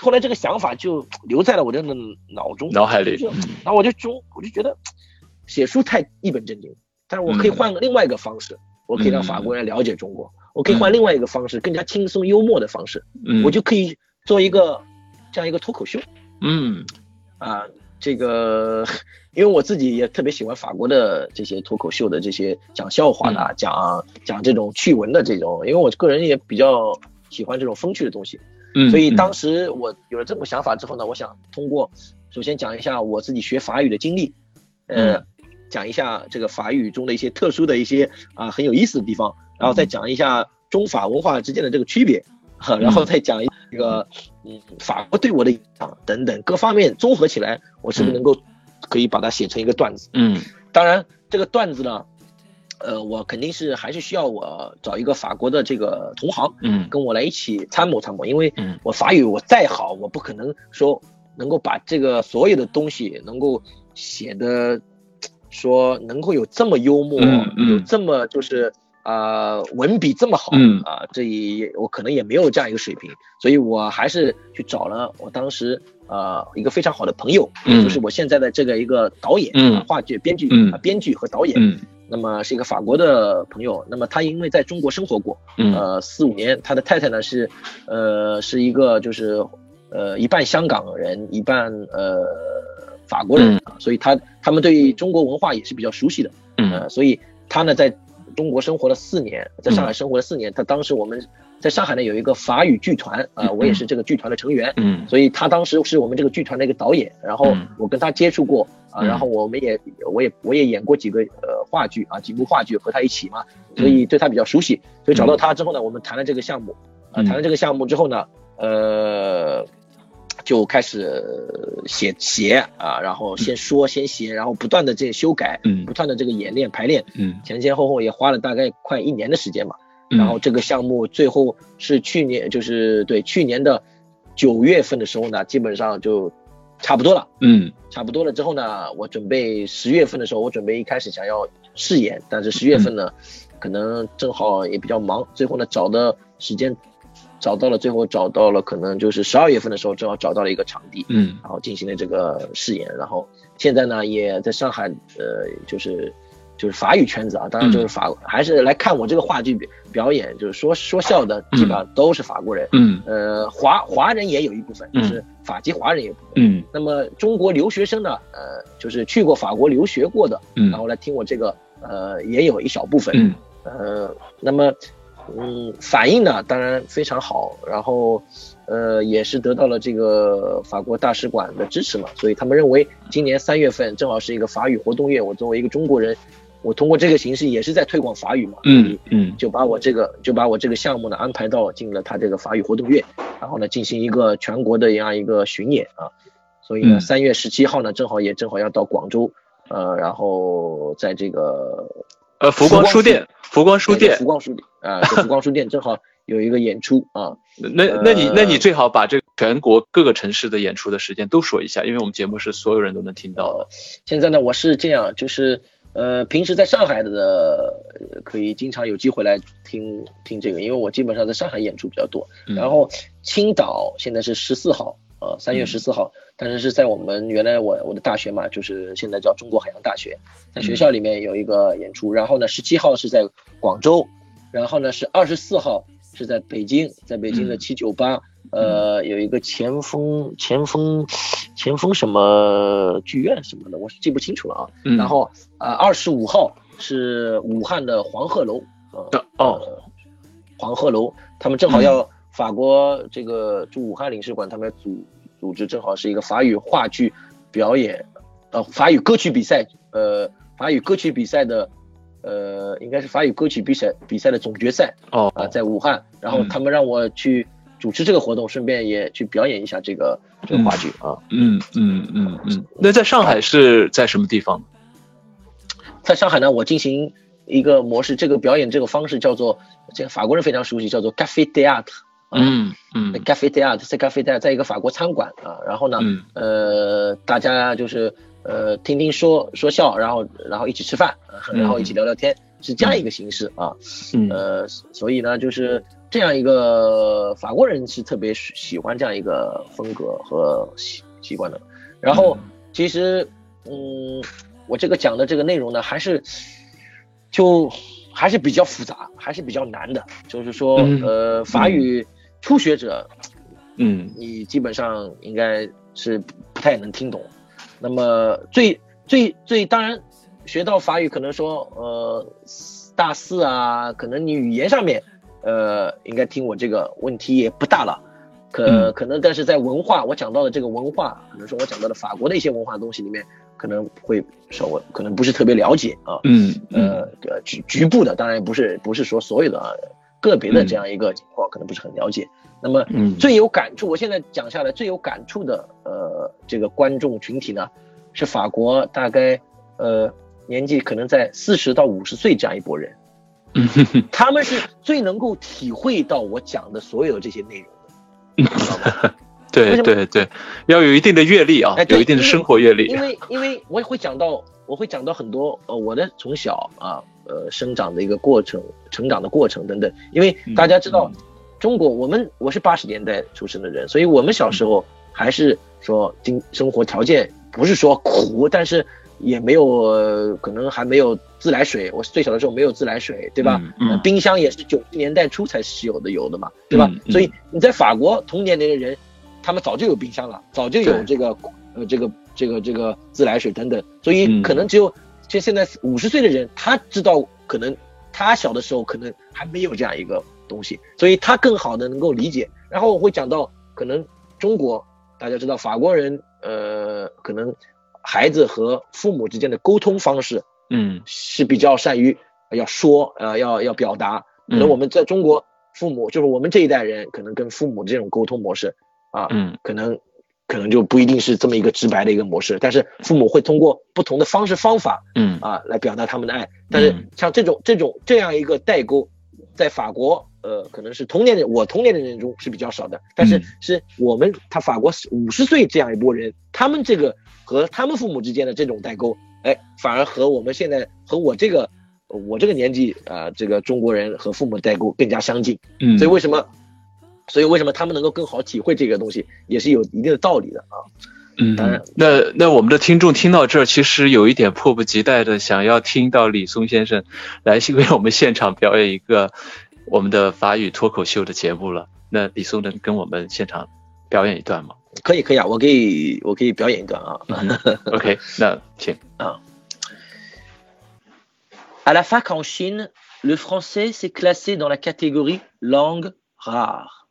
后来这个想法就留在了我的脑中脑海里，然后我就中我就觉得写书太一本正经，但是我可以换个另外一个方式，我可以让法国人了解中国，我可以换另外一个方式，更加轻松幽默的方式，我就可以做一个这样一个脱口秀，嗯，啊。这个，因为我自己也特别喜欢法国的这些脱口秀的这些讲笑话的，讲讲这种趣闻的这种，因为我个人也比较喜欢这种风趣的东西，嗯，所以当时我有了这种想法之后呢，我想通过首先讲一下我自己学法语的经历，呃，讲一下这个法语中的一些特殊的一些啊很有意思的地方，然后再讲一下中法文化之间的这个区别。哈然后再讲一个，嗯，法国对我的影响等等各方面综合起来，我是不是能够可以把它写成一个段子？嗯，当然这个段子呢，呃，我肯定是还是需要我找一个法国的这个同行，嗯，跟我来一起参谋参谋，因为我法语我再好，我不可能说能够把这个所有的东西能够写的说能够有这么幽默，有这么就是。啊，文笔这么好，嗯啊，这也我可能也没有这样一个水平，所以我还是去找了我当时呃一个非常好的朋友，嗯，就是我现在的这个一个导演，嗯，话剧编剧，嗯，编剧和导演，嗯，那么是一个法国的朋友，那么他因为在中国生活过，嗯，呃四五年，他的太太呢是呃是一个就是呃一半香港人，一半呃法国人，所以他他们对中国文化也是比较熟悉的，嗯，所以他呢在。中国生活了四年，在上海生活了四年。他当时我们在上海呢有一个法语剧团啊，我也是这个剧团的成员，嗯，所以他当时是我们这个剧团的一个导演。然后我跟他接触过啊，然后我们也我也我也演过几个呃话剧啊，几部话剧和他一起嘛，所以对他比较熟悉。所以找到他之后呢，我们谈了这个项目啊，谈了这个项目之后呢，呃。就开始写写啊，然后先说先写，然后不断的这修改，嗯，不断的这个演练排练，嗯，前前后后也花了大概快一年的时间嘛，然后这个项目最后是去年就是对去年的九月份的时候呢，基本上就差不多了，嗯，差不多了之后呢，我准备十月份的时候，我准备一开始想要试演，但是十月份呢，可能正好也比较忙，最后呢找的时间。找到了，最后找到了，可能就是十二月份的时候，正好找到了一个场地，嗯，然后进行了这个试演，然后现在呢，也在上海，呃，就是就是法语圈子啊，当然就是法，还是来看我这个话剧表表演，就是说说笑的，基本上都是法国人，嗯，呃，华华人也有一部分，就是法籍华人也，嗯，那么中国留学生呢，呃，就是去过法国留学过的，嗯，然后来听我这个，呃，也有一小部分，嗯，呃，那么。嗯，反应呢当然非常好，然后，呃，也是得到了这个法国大使馆的支持嘛，所以他们认为今年三月份正好是一个法语活动月，我作为一个中国人，我通过这个形式也是在推广法语嘛，嗯嗯，就把我这个就把我这个项目呢安排到进了他这个法语活动月，然后呢进行一个全国的这样一个巡演啊，所以呢三月十七号呢正好也正好要到广州，呃，然后在这个。呃，福光书店，福光书店，福光书店啊，福光书店正好有一个演出啊。那那你那你最好把这个全国各个城市的演出的时间都说一下，因为我们节目是所有人都能听到的。现在呢，我是这样，就是呃，平时在上海的可以经常有机会来听听这个，因为我基本上在上海演出比较多。然后青岛现在是十四号。呃，三月十四号，但是是在我们原来我我的大学嘛，就是现在叫中国海洋大学，在学校里面有一个演出。然后呢，十七号是在广州，然后呢是二十四号是在北京，在北京的七九八，呃，有一个前锋前锋前锋什么剧院什么的，我是记不清楚了啊。然后呃，二十五号是武汉的黄鹤楼，呃哦，黄鹤楼，他们正好要。法国这个驻武汉领事馆，他们组组织正好是一个法语话剧表演，呃，法语歌曲比赛，呃，法语歌曲比赛的，呃，应该是法语歌曲比赛比赛的总决赛哦啊，在武汉，然后他们让我去主持这个活动，顺便也去表演一下这个这个话剧啊，嗯嗯嗯嗯，那在上海是在什么地方？在上海呢，我进行一个模式，这个表演这个方式叫做，这个法国人非常熟悉，叫做 Café Théâtre。嗯嗯，咖啡店啊，在咖啡店，在一个法国餐馆啊，然后呢，呃，大家就是呃听听说说笑，然后然后一起吃饭，然后一起聊聊天是这样一个形式啊。呃，所以呢，就是这样一个法国人是特别喜欢这样一个风格和习习惯的。然后其实，嗯，我这个讲的这个内容呢，还是就还是比较复杂，还是比较难的。就是说，呃，法语初学者，嗯，你基本上应该是不太能听懂。那么最最最当然，学到法语可能说，呃，大四啊，可能你语言上面，呃，应该听我这个问题也不大了。可可能，但是在文化，我讲到的这个文化，可能说我讲到的法国的一些文化东西里面，可能会稍微可能不是特别了解啊。嗯，呃，局局部的，当然不是不是说所有的啊，个别的这样一个情况，可能不是很了解。那么，最有感触，我现在讲下来最有感触的，呃，这个观众群体呢，是法国大概，呃，年纪可能在四十到五十岁这样一拨人，他们是最能够体会到我讲的所有的这些内容的，对对对，要有一定的阅历啊，有一定的生活阅历。因为因为我也会讲到，我会讲到很多，呃，我的从小啊，呃，生长的一个过程，成长的过程等等，因为大家知道。中国，我们我是八十年代出生的人，所以我们小时候还是说经生活条件不是说苦，但是也没有可能还没有自来水。我最小的时候没有自来水，对吧？冰箱也是九十年代初才稀有的有的嘛，对吧？所以你在法国同年龄的人，他们早就有冰箱了，早就有这个呃这个这个这个自来水等等，所以可能只有就现在五十岁的人，他知道可能他小的时候可能还没有这样一个。东西，所以他更好的能够理解。然后我会讲到，可能中国大家知道，法国人呃，可能孩子和父母之间的沟通方式，嗯，是比较善于要说呃要要表达。可能我们在中国父母就是我们这一代人，可能跟父母这种沟通模式啊，嗯，可能可能就不一定是这么一个直白的一个模式。但是父母会通过不同的方式方法，嗯啊来表达他们的爱。但是像这种这种这样一个代沟，在法国。呃，可能是同年人，我同年的人中是比较少的，但是是我们他法国五十岁这样一波人，他们这个和他们父母之间的这种代沟，哎，反而和我们现在和我这个我这个年纪啊，这个中国人和父母代沟更加相近。嗯，所以为什么，所以为什么他们能够更好体会这个东西，也是有一定的道理的啊。嗯，当然，那那我们的听众听到这儿，其实有一点迫不及待的想要听到李松先生来为我们现场表演一个。我们的法语脱口秀的节目了，那李松能跟我们现场表演一段吗？可以，可以啊，我可以，我可以表演一段啊。OK，那请啊。À la fac en Chine, le français s'est classé dans la catégorie langue rare.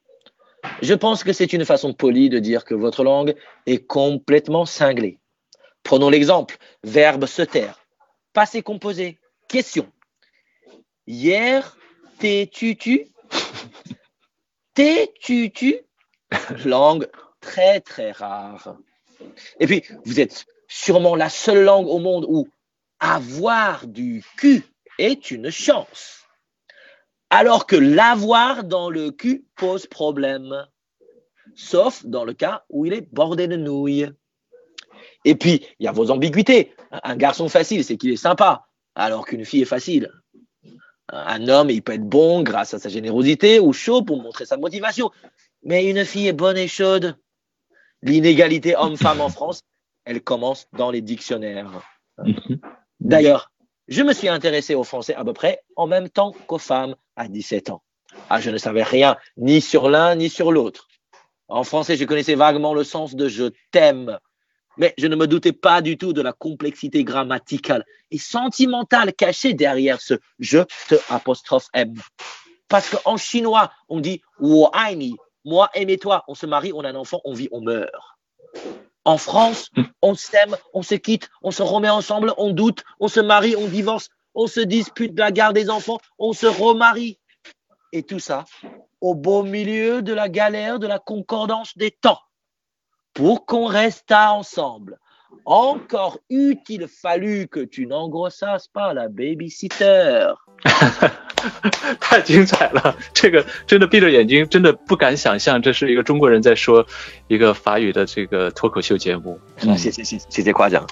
Je pense que c'est une façon polie de dire que votre langue est complètement cinglée. Prenons l'exemple verbe se taire, passé composé, question. Hier, T'es-tu-tu? T'es-tu-tu? Langue très très rare. Et puis, vous êtes sûrement la seule langue au monde où avoir du cul est une chance. Alors que l'avoir dans le cul pose problème. Sauf dans le cas où il est bordé de nouilles. Et puis, il y a vos ambiguïtés. Un garçon facile, c'est qu'il est sympa, alors qu'une fille est facile. Un homme, il peut être bon grâce à sa générosité ou chaud pour montrer sa motivation. Mais une fille est bonne et chaude. L'inégalité homme-femme en France, elle commence dans les dictionnaires. D'ailleurs, je me suis intéressé aux Français à peu près en même temps qu'aux femmes à 17 ans. Ah, je ne savais rien ni sur l'un ni sur l'autre. En français, je connaissais vaguement le sens de je t'aime mais je ne me doutais pas du tout de la complexité grammaticale et sentimentale cachée derrière ce je te apostrophe. Parce qu'en chinois, on dit moi aimez-toi, on se marie, on a un enfant, on vit, on meurt. En France, on s'aime, on se quitte, on se remet ensemble, on doute, on se marie, on divorce, on se dispute de la garde des enfants, on se remarie. Et tout ça au beau milieu de la galère de la concordance des temps pour qu'on reste ensemble encore utile fallu que tu n'angoisses pas la babysitter。太精彩了！这个真的闭着眼睛，真的不敢想象这是一个中国人在说一个法语的这个脱口秀节目。谢谢谢谢谢谢夸奖，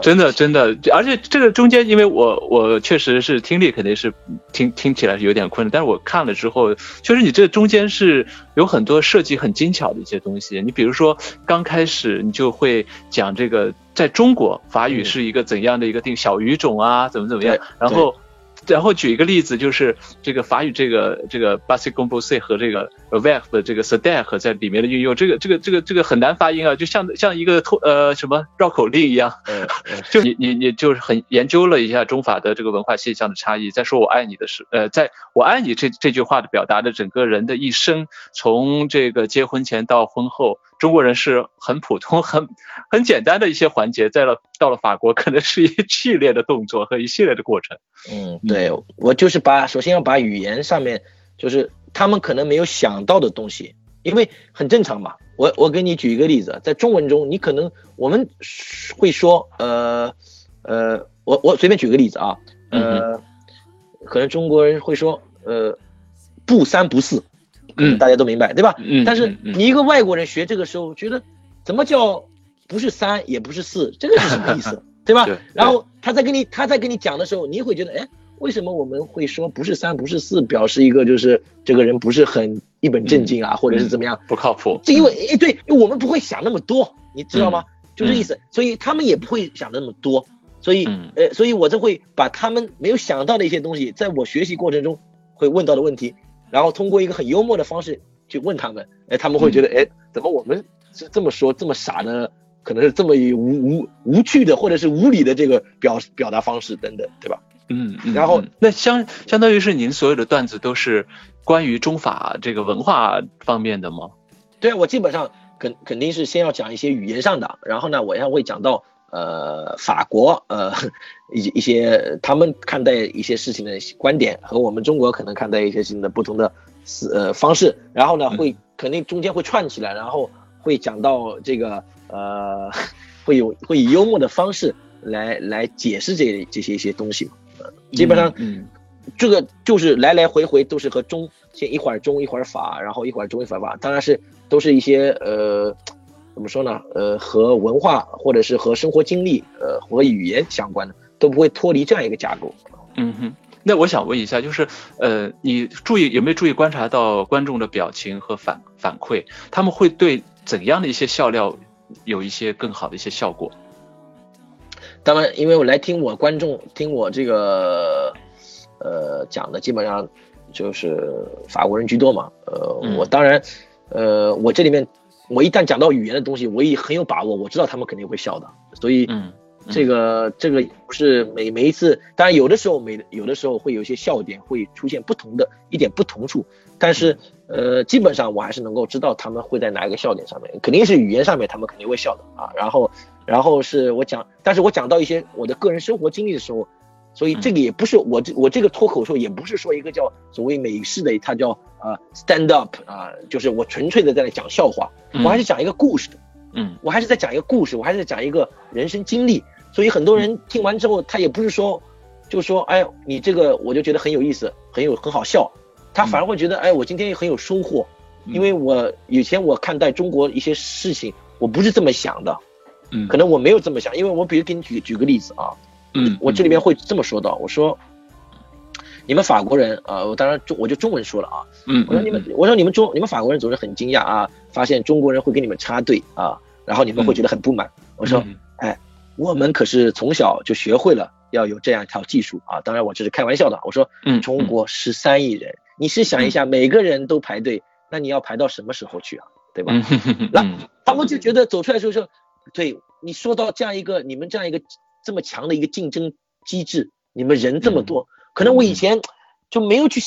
真的真的，而且这个中间，因为我我确实是听力肯定是听听起来是有点困难，但是我看了之后，确实你这中间是有很多设计很精巧的一些东西。你比如说刚开始你就会讲这个，在中国法语是一个怎样的一个定小语种啊，怎么怎么样，然后。然后举一个例子，就是这个法语这个这个 b a s i c o m b o s e 和这个 verb 的这个 s d a c 在里面的运用，这个这个这个这个很难发音啊，就像像一个脱呃什么绕口令一样。就你你你就是很研究了一下中法的这个文化现象的差异，在说我爱你的时，呃，在我爱你这这句话的表达的整个人的一生，从这个结婚前到婚后。中国人是很普通、很很简单的一些环节，在了到了法国，可能是一系列的动作和一系列的过程。嗯，对我就是把首先要把语言上面就是他们可能没有想到的东西，因为很正常嘛。我我给你举一个例子，在中文中，你可能我们会说，呃呃，我我随便举个例子啊，呃，可能中国人会说，呃，不三不四。嗯，大家都明白，对吧？嗯。但是你一个外国人学这个时候，觉得怎么叫不是三也不是四，这个是什么意思，对吧？然后他在跟你他在跟你讲的时候，你会觉得，哎，为什么我们会说不是三不是四，表示一个就是这个人不是很一本正经啊，或者是怎么样？不靠谱。因为哎，对，我们不会想那么多，你知道吗？就这意思。所以他们也不会想那么多。所以，呃，所以我就会把他们没有想到的一些东西，在我学习过程中会问到的问题。然后通过一个很幽默的方式去问他们，哎，他们会觉得，哎，怎么我们是这么说这么傻呢，可能是这么无无无趣的或者是无理的这个表表达方式等等，对吧？嗯，然后那相相当于是您所有的段子都是关于中法这个文化方面的吗？对啊，我基本上肯肯定是先要讲一些语言上的，然后呢，我要会讲到。呃，法国呃一一些他们看待一些事情的观点和我们中国可能看待一些事情的不同的思呃方式，然后呢会肯定中间会串起来，然后会讲到这个呃会有会以幽默的方式来来解释这这些一些东西，基本上嗯。这个就是来来回回都是和中先一会儿中一会儿法，然后一会儿中一会儿法，当然是都是一些呃。怎么说呢？呃，和文化或者是和生活经历，呃，和语言相关的，都不会脱离这样一个架构。嗯哼，那我想问一下，就是呃，你注意有没有注意观察到观众的表情和反反馈？他们会对怎样的一些笑料有一些更好的一些效果？当然，因为我来听我观众听我这个呃讲的，基本上就是法国人居多嘛。呃，我当然，呃，我这里面。我一旦讲到语言的东西，我也很有把握，我知道他们肯定会笑的，所以，这个这个不是每每一次，当然有的时候每有的时候会有一些笑点会出现不同的一点不同处，但是呃基本上我还是能够知道他们会在哪一个笑点上面，肯定是语言上面他们肯定会笑的啊，然后然后是我讲，但是我讲到一些我的个人生活经历的时候。所以这个也不是我这我这个脱口秀也不是说一个叫所谓美式的，它叫啊 stand up 啊，就是我纯粹的在那讲笑话，我还是讲一个故事。的，嗯，我还是在讲一个故事，我还是在讲一个人生经历。所以很多人听完之后，他也不是说就说哎，你这个我就觉得很有意思，很有很好笑，他反而会觉得哎，我今天也很有收获，因为我以前我看待中国一些事情，我不是这么想的，嗯，可能我没有这么想，因为我比如给你举举个例子啊。嗯，我这里面会这么说到，我说，你们法国人啊，我当然中我就中文说了啊，嗯，我说你们，我说你们中你们法国人总是很惊讶啊，发现中国人会跟你们插队啊，然后你们会觉得很不满。我说，哎，我们可是从小就学会了要有这样一套技术啊，当然我这是开玩笑的。我说，嗯，中国十三亿人，你试想一下，每个人都排队，那你要排到什么时候去啊？对吧？那 他们就觉得走出来时候说，对你说到这样一个你们这样一个。这么强的一个竞争机制，你们人这么多，可能我以前就没有去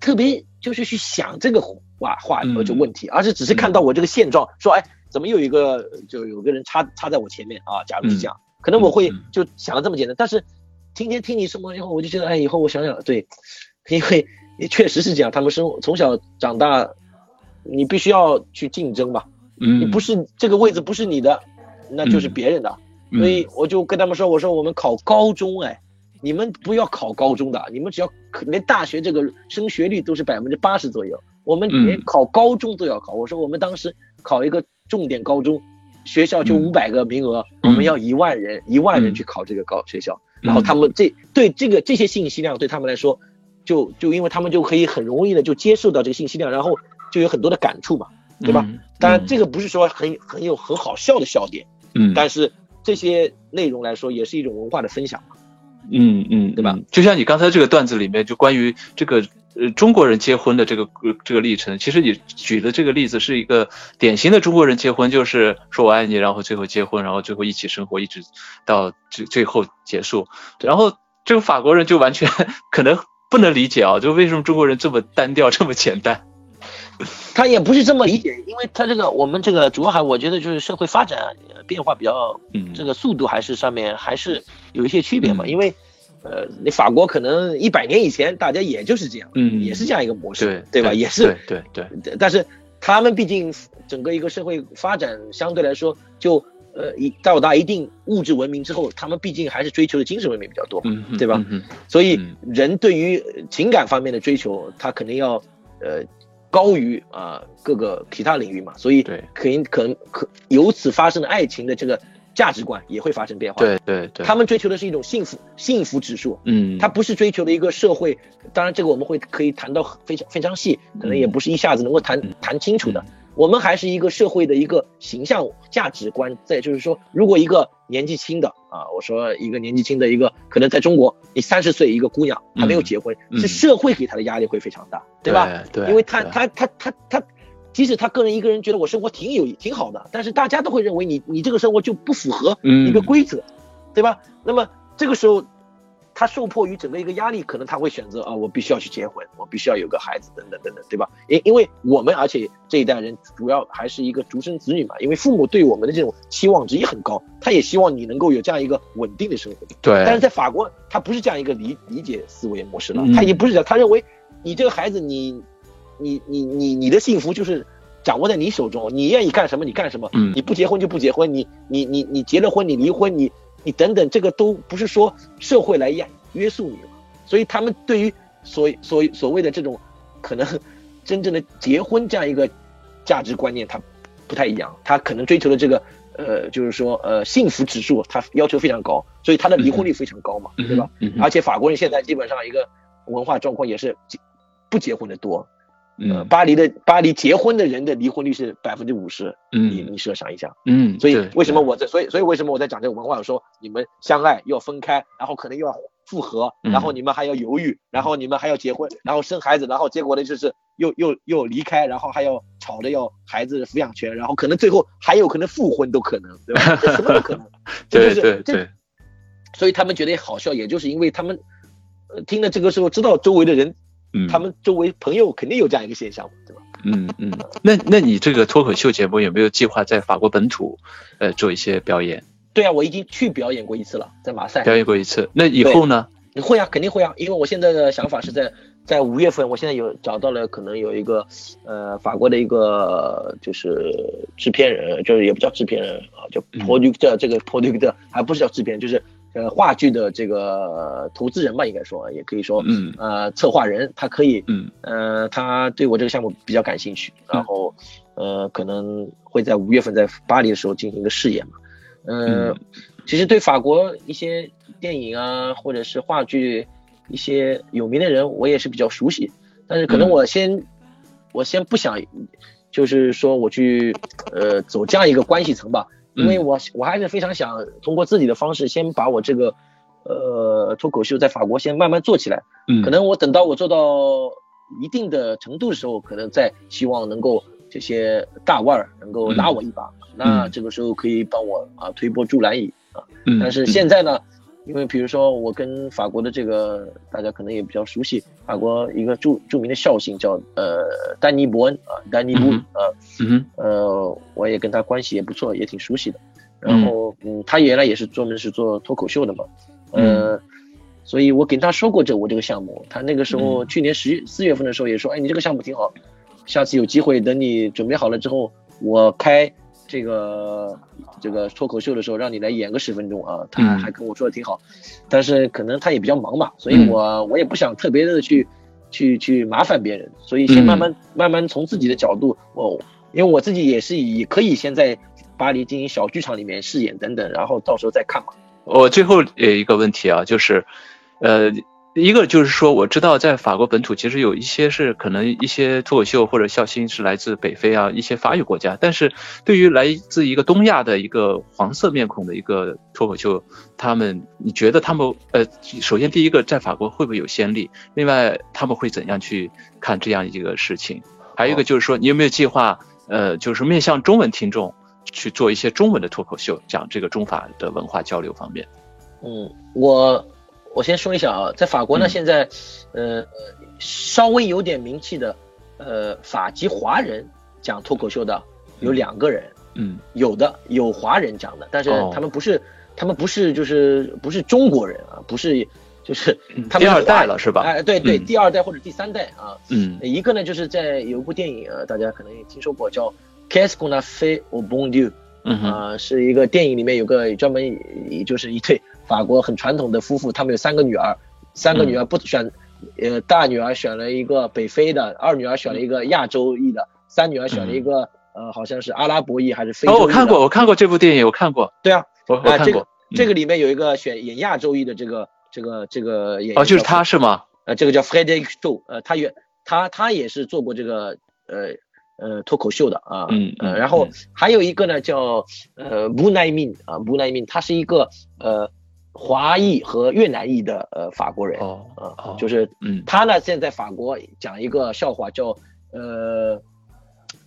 特别就是去想这个话话呃就问题，而是只是看到我这个现状，说哎，怎么有一个就有个人插插在我前面啊？假如是这样，可能我会就想的这么简单。但是今天听你说完以后，我就觉得哎，以后我想想，对，因为也确实是这样，他们生从小长大，你必须要去竞争嘛，你不是这个位置不是你的，那就是别人的。所以我就跟他们说，我说我们考高中，哎，你们不要考高中的，你们只要连大学这个升学率都是百分之八十左右，我们连考高中都要考。我说我们当时考一个重点高中，学校就五百个名额，我们要一万人，一万人去考这个高学校。然后他们这对这个这些信息量对他们来说，就就因为他们就可以很容易的就接受到这个信息量，然后就有很多的感触嘛，对吧？当然这个不是说很很有很好笑的笑点，嗯，但是这些内容来说也是一种文化的分享嘛，嗯嗯，对吧？就像你刚才这个段子里面，就关于这个呃中国人结婚的这个这个历程，其实你举的这个例子是一个典型的中国人结婚，就是说我爱你，然后最后结婚，然后最后一起生活，一直到最最后结束。然后这个法国人就完全 可能不能理解啊，就为什么中国人这么单调，这么简单？他也不是这么理解，因为他这个我们这个主要还我觉得就是社会发展变化比较，嗯，这个速度还是上面还是有一些区别嘛。因为，呃，你法国可能一百年以前大家也就是这样，嗯，也是这样一个模式，对吧？也是，对对对。但是他们毕竟整个一个社会发展相对来说，就呃一到达一定物质文明之后，他们毕竟还是追求的精神文明比较多，嗯，对吧？嗯，所以人对于情感方面的追求，他肯定要呃。高于啊各个其他领域嘛，所以可能可能可由此发生的爱情的这个价值观也会发生变化。对对对，他们追求的是一种幸福幸福指数，嗯，他不是追求的一个社会。当然这个我们会可以谈到非常非常细，可能也不是一下子能够谈谈清楚的。我们还是一个社会的一个形象价值观，在就是说，如果一个年纪轻的啊，我说一个年纪轻的一个，可能在中国，你三十岁一个姑娘还没有结婚，是社会给她的压力会非常大，对吧？对，因为她她她她她，即使她个人一个人觉得我生活挺有挺好的，但是大家都会认为你你这个生活就不符合一个规则，对吧？那么这个时候。他受迫于整个一个压力，可能他会选择啊，我必须要去结婚，我必须要有个孩子，等等等等，对吧？因因为我们而且这一代人主要还是一个独生子女嘛，因为父母对我们的这种期望值也很高，他也希望你能够有这样一个稳定的生活。对。但是在法国，他不是这样一个理理解思维模式了，他也不是这样，他认为你这个孩子，你你你你你的幸福就是掌握在你手中，你愿意干什么你干什么，你不结婚就不结婚，你你你你结了婚你离婚你。你等等，这个都不是说社会来压约束你了，所以他们对于所所所谓的这种可能 真正的结婚这样一个价值观念，他不太一样，他可能追求的这个呃，就是说呃幸福指数，他要求非常高，所以他的离婚率非常高嘛，对吧？而且法国人现在基本上一个文化状况也是不结婚的多。嗯，巴黎的巴黎结婚的人的离婚率是百分之五十，嗯，你你设想一下，嗯，所以为什么我在所以所以为什么我在讲这个文化？我说你们相爱要分开，然后可能又要复合，然后你们还要犹豫，然后你们还要结婚，然后生孩子，然后结果呢就是又又又离开，然后还要吵着要孩子抚养权，然后可能最后还有可能复婚都可能，对吧？这什么都可能，对对对，所以他们觉得好笑，也就是因为他们呃听了这个时候知道周围的人。他们周围朋友肯定有这样一个现象，对吧？嗯嗯，那那你这个脱口秀节目有没有计划在法国本土，呃，做一些表演？对啊，我已经去表演过一次了，在马赛表演过一次。那以后呢？会啊，肯定会啊，因为我现在的想法是在在五月份，我现在有找到了可能有一个呃法国的一个就是制片人，就是也不叫制片人啊，叫 producer，这个 producer 还不是叫制片，就是。呃，话剧的这个投资人吧，应该说也可以说，嗯，呃，策划人，他可以，嗯，呃，他对我这个项目比较感兴趣，然后，呃，可能会在五月份在巴黎的时候进行一个试演嘛，嗯，其实对法国一些电影啊，或者是话剧一些有名的人，我也是比较熟悉，但是可能我先，我先不想，就是说我去，呃，走这样一个关系层吧。因为我我还是非常想通过自己的方式，先把我这个呃脱口秀在法国先慢慢做起来。嗯，可能我等到我做到一定的程度的时候，可能再希望能够这些大腕儿能够拉我一把，那这个时候可以帮我啊推波助澜一啊。嗯，但是现在呢？因为比如说，我跟法国的这个大家可能也比较熟悉，法国一个著著名的校星叫呃丹尼伯恩啊，丹尼布啊，嗯呃，我也跟他关系也不错，也挺熟悉的。然后嗯，他原来也是专门是做脱口秀的嘛，呃，所以我跟他说过这我这个项目，他那个时候去年十四月份的时候也说，哎，你这个项目挺好，下次有机会等你准备好了之后，我开这个这个脱口秀的时候，让你来演个十分钟啊，他还跟我说的挺好，但是可能他也比较忙吧，所以我我也不想特别的去去去麻烦别人，所以先慢慢慢慢从自己的角度，我因为我自己也是以可以先在巴黎进行小剧场里面饰演等等，然后到时候再看嘛。我最后有一个问题啊，就是呃。一个就是说，我知道在法国本土，其实有一些是可能一些脱口秀或者笑星是来自北非啊一些法语国家，但是对于来自一个东亚的一个黄色面孔的一个脱口秀，他们你觉得他们呃，首先第一个在法国会不会有先例？另外他们会怎样去看这样一个事情？还有一个就是说，你有没有计划呃，就是面向中文听众去做一些中文的脱口秀，讲这个中法的文化交流方面？嗯，我。我先说一下啊，在法国呢，现在，呃，稍微有点名气的，呃，法籍华人讲脱口秀的有两个人，嗯，有的有华人讲的，但是他们不是，他们不是就是不是中国人啊，不是就是他们第二代了是吧？哎，对对，第二代或者第三代啊，嗯，一个呢就是在有一部电影啊，大家可能也听说过，叫《Qu'est-ce qu'on a fait au bon Dieu》，嗯啊，是一个电影里面有个专门就是一对。法国很传统的夫妇，他们有三个女儿，三个女儿不选，呃，大女儿选了一个北非的，二女儿选了一个亚洲裔的，三女儿选了一个呃，好像是阿拉伯裔还是非洲裔。哦，我看过，我看过这部电影，我看过。对啊，我我看过。这个这个里面有一个选演亚洲裔的这个这个这个演员。哦，就是他是吗？呃，这个叫 Frederick Show，呃，他也他他也是做过这个呃呃脱口秀的啊。嗯嗯。然后还有一个呢叫呃 b u n a i Min 啊 b u n a i Min，他是一个呃。华裔和越南裔的呃法国人，哦，呃，就是嗯，他呢现在法国讲一个笑话叫呃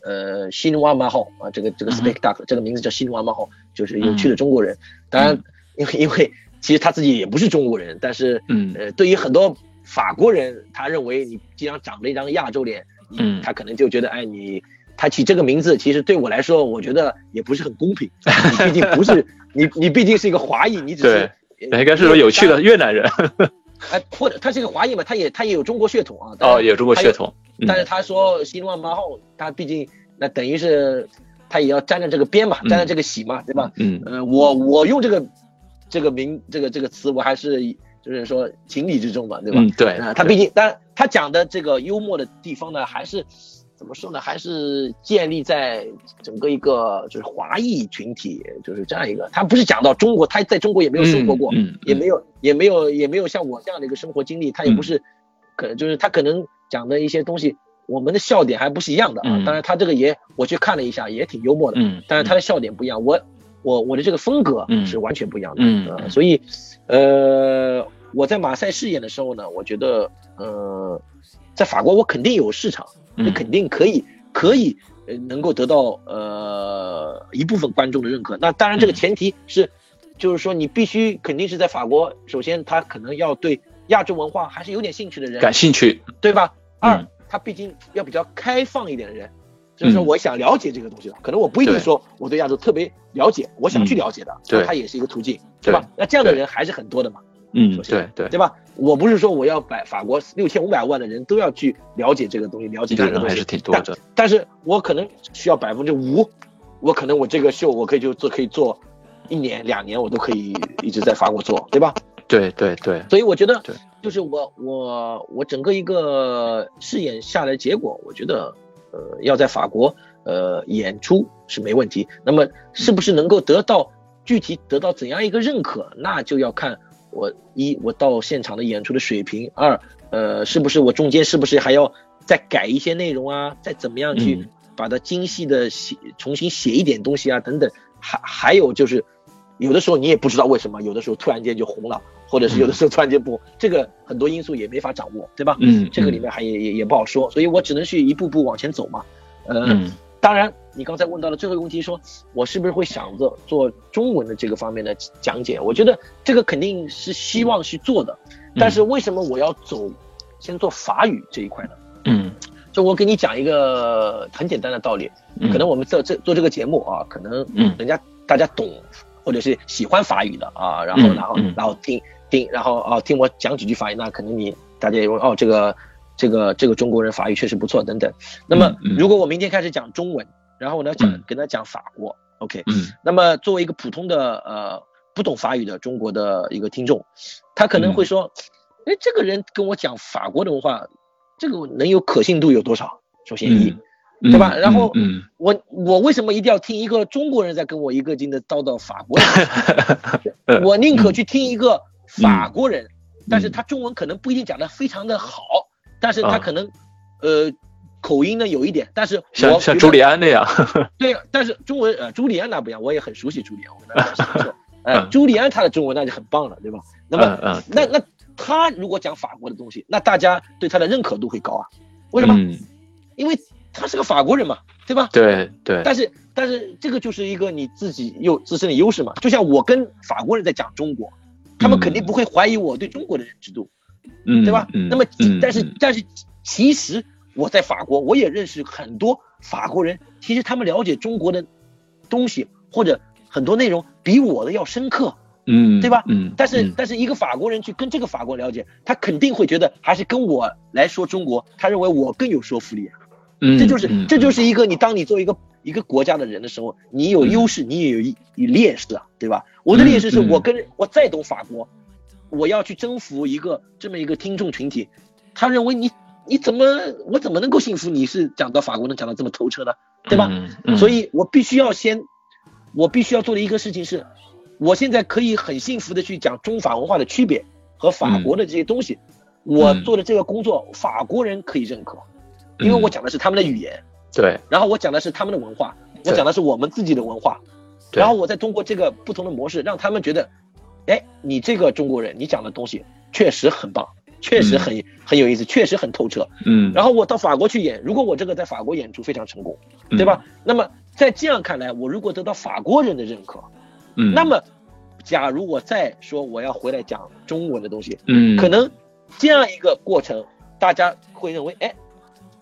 呃西努瓦马号啊，这个这个 speak duck 这个名字叫西努瓦马号，就是有趣的中国人。当然，因为因为其实他自己也不是中国人，但是嗯。呃，对于很多法国人，他认为你既然长了一张亚洲脸，嗯，他可能就觉得哎你他起这个名字，其实对我来说，我觉得也不是很公平。你毕竟不是你你毕竟是一个华裔，你只是。应该是说有趣的越南人，哎，或者他是个华裔嘛，他也他也有中国血统啊。哦，有中国血统。但是他说新万八号，他毕竟那等于是他也要沾着这个边嘛，沾着这个喜嘛，对吧？嗯。呃，我我用这个这个名这个这个词，我还是就是说情理之中嘛，对吧？嗯，对。他毕竟，但他讲的这个幽默的地方呢，还是。怎么说呢？还是建立在整个一个就是华裔群体，就是这样一个。他不是讲到中国，他在中国也没有生活过，也没有也没有也没有像我这样的一个生活经历。他也不是，可能就是他可能讲的一些东西，我们的笑点还不是一样的啊。当然，他这个也我去看了一下，也挺幽默的。嗯，但是他的笑点不一样，我我我的这个风格是完全不一样的。嗯，所以呃，我在马赛饰演的时候呢，我觉得呃，在法国我肯定有市场。你肯定可以，可以，呃，能够得到呃一部分观众的认可。那当然，这个前提是，就是说你必须肯定是在法国，首先他可能要对亚洲文化还是有点兴趣的人，感兴趣，对吧？二，他毕竟要比较开放一点的人，就是说我想了解这个东西的，可能我不一定说我对亚洲特别了解，我想去了解的，对，他也是一个途径，对吧？那这样的人还是很多的嘛。嗯，对对，对吧？我不是说我要百法国六千五百万的人都要去了解这个东西，了解这个东西，还是挺多的。但是我可能需要百分之五，我可能我这个秀我可以就做，可以做一年两年，我都可以一直在法国做，对吧？对对对。所以我觉得，对，就是我我我整个一个试演下来结果，我觉得呃要在法国呃演出是没问题。那么是不是能够得到具体得到怎样一个认可，那就要看。我一我到现场的演出的水平，二呃是不是我中间是不是还要再改一些内容啊，再怎么样去把它精细的写重新写一点东西啊？等等，还还有就是有的时候你也不知道为什么，有的时候突然间就红了，或者是有的时候突然间不，这个很多因素也没法掌握，对吧？嗯，这个里面还也也也不好说，所以我只能去一步步往前走嘛，嗯。当然，你刚才问到了最后一个问题，说我是不是会想着做中文的这个方面的讲解？我觉得这个肯定是希望去做的，但是为什么我要走先做法语这一块呢？嗯，就我给你讲一个很简单的道理，可能我们做这做这个节目啊，可能人家大家懂或者是喜欢法语的啊，然后然后然后听听，然后啊听我讲几句法语，那可能你大家也问哦这个。这个这个中国人法语确实不错，等等。那么如果我明天开始讲中文，然后我呢讲跟他讲法国，OK，嗯，那么作为一个普通的呃不懂法语的中国的一个听众，他可能会说，哎，这个人跟我讲法国的文化，这个能有可信度有多少？首先一，对吧？然后，我我为什么一定要听一个中国人在跟我一个劲的叨叨法国？我宁可去听一个法国人，但是他中文可能不一定讲的非常的好，但是他可能，呃。口音呢有一点，但是像像朱利安那样，对，但是中文呃朱利安那不一样，我也很熟悉朱利安，我跟大家 说，呃 朱利安他的中文那就很棒了，对吧？那么那那他如果讲法国的东西，那大家对他的认可度会高啊？为什么？因为他是个法国人嘛，对吧？对对。但是但是这个就是一个你自己有自身的优势嘛，就像我跟法国人在讲中国，他们肯定不会怀疑我对中国的认知度，嗯，对吧？那么但是但是其实。我在法国，我也认识很多法国人，其实他们了解中国的东西或者很多内容比我的要深刻，嗯，对吧？嗯，但是但是一个法国人去跟这个法国了解，他肯定会觉得还是跟我来说中国，他认为我更有说服力，嗯，这就是这就是一个你当你作为一个一个国家的人的时候，你有优势，你也有一劣势啊，对吧？我的劣势是我跟我再懂法国，我要去征服一个这么一个听众群体，他认为你。你怎么，我怎么能够信服你是讲到法国能讲到这么透彻的，对吧？所以我必须要先，我必须要做的一个事情是，我现在可以很幸福的去讲中法文化的区别和法国的这些东西，我做的这个工作，法国人可以认可，因为我讲的是他们的语言，对，然后我讲的是他们的文化，我讲的是我们自己的文化，然后我再通过这个不同的模式，让他们觉得，哎，你这个中国人，你讲的东西确实很棒。确实很很有意思，确实很透彻。嗯，然后我到法国去演，如果我这个在法国演出非常成功，对吧？那么在这样看来，我如果得到法国人的认可，嗯，那么假如我再说我要回来讲中文的东西，嗯，可能这样一个过程，大家会认为，哎，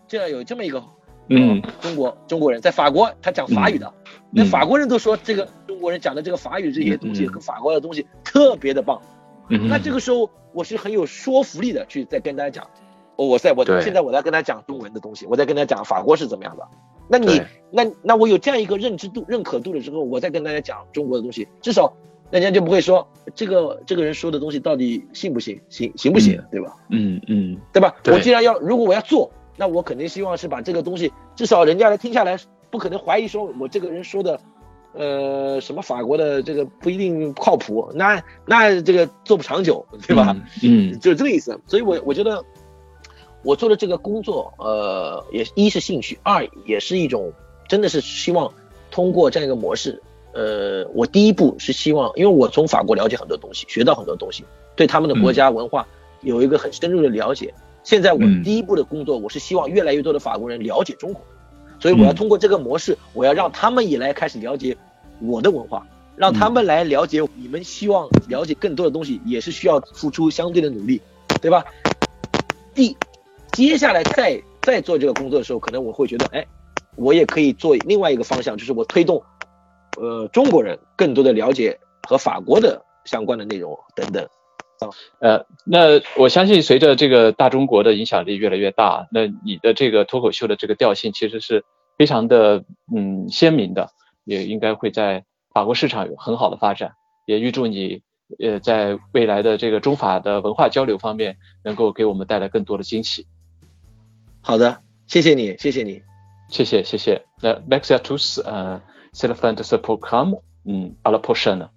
这样有这么一个，嗯，中国中国人在法国他讲法语的，那法国人都说这个中国人讲的这个法语这些东西和法国的东西特别的棒。那这个时候我是很有说服力的，去再跟大家讲，我在我现在我在跟他讲中文的东西，我在跟他讲法国是怎么样的。那你那那我有这样一个认知度、认可度了之后，我再跟大家讲中国的东西，至少人家就不会说这个这个人说的东西到底信不信，行行不行，对吧？嗯嗯，对吧？我既然要如果我要做，那我肯定希望是把这个东西，至少人家来听下来，不可能怀疑说我这个人说的。呃，什么法国的这个不一定靠谱，那那这个做不长久，对吧？嗯，就是这个意思。所以，我我觉得我做的这个工作，呃，也一是兴趣，二也是一种，真的是希望通过这样一个模式。呃，我第一步是希望，因为我从法国了解很多东西，学到很多东西，对他们的国家文化有一个很深入的了解。现在我第一步的工作，我是希望越来越多的法国人了解中国，所以我要通过这个模式，我要让他们也来开始了解。我的文化，让他们来了解你们，希望了解更多的东西，也是需要付出相对的努力，对吧？第，接下来再再做这个工作的时候，可能我会觉得，哎，我也可以做另外一个方向，就是我推动，呃，中国人更多的了解和法国的相关的内容等等。啊，呃，那我相信随着这个大中国的影响力越来越大，那你的这个脱口秀的这个调性其实是非常的嗯鲜明的。也应该会在法国市场有很好的发展，也预祝你呃在未来的这个中法的文化交流方面能够给我们带来更多的惊喜。好的，谢谢你，谢谢你，谢谢谢谢。那 à tous, c'est la fin de ce programme. À la prochaine.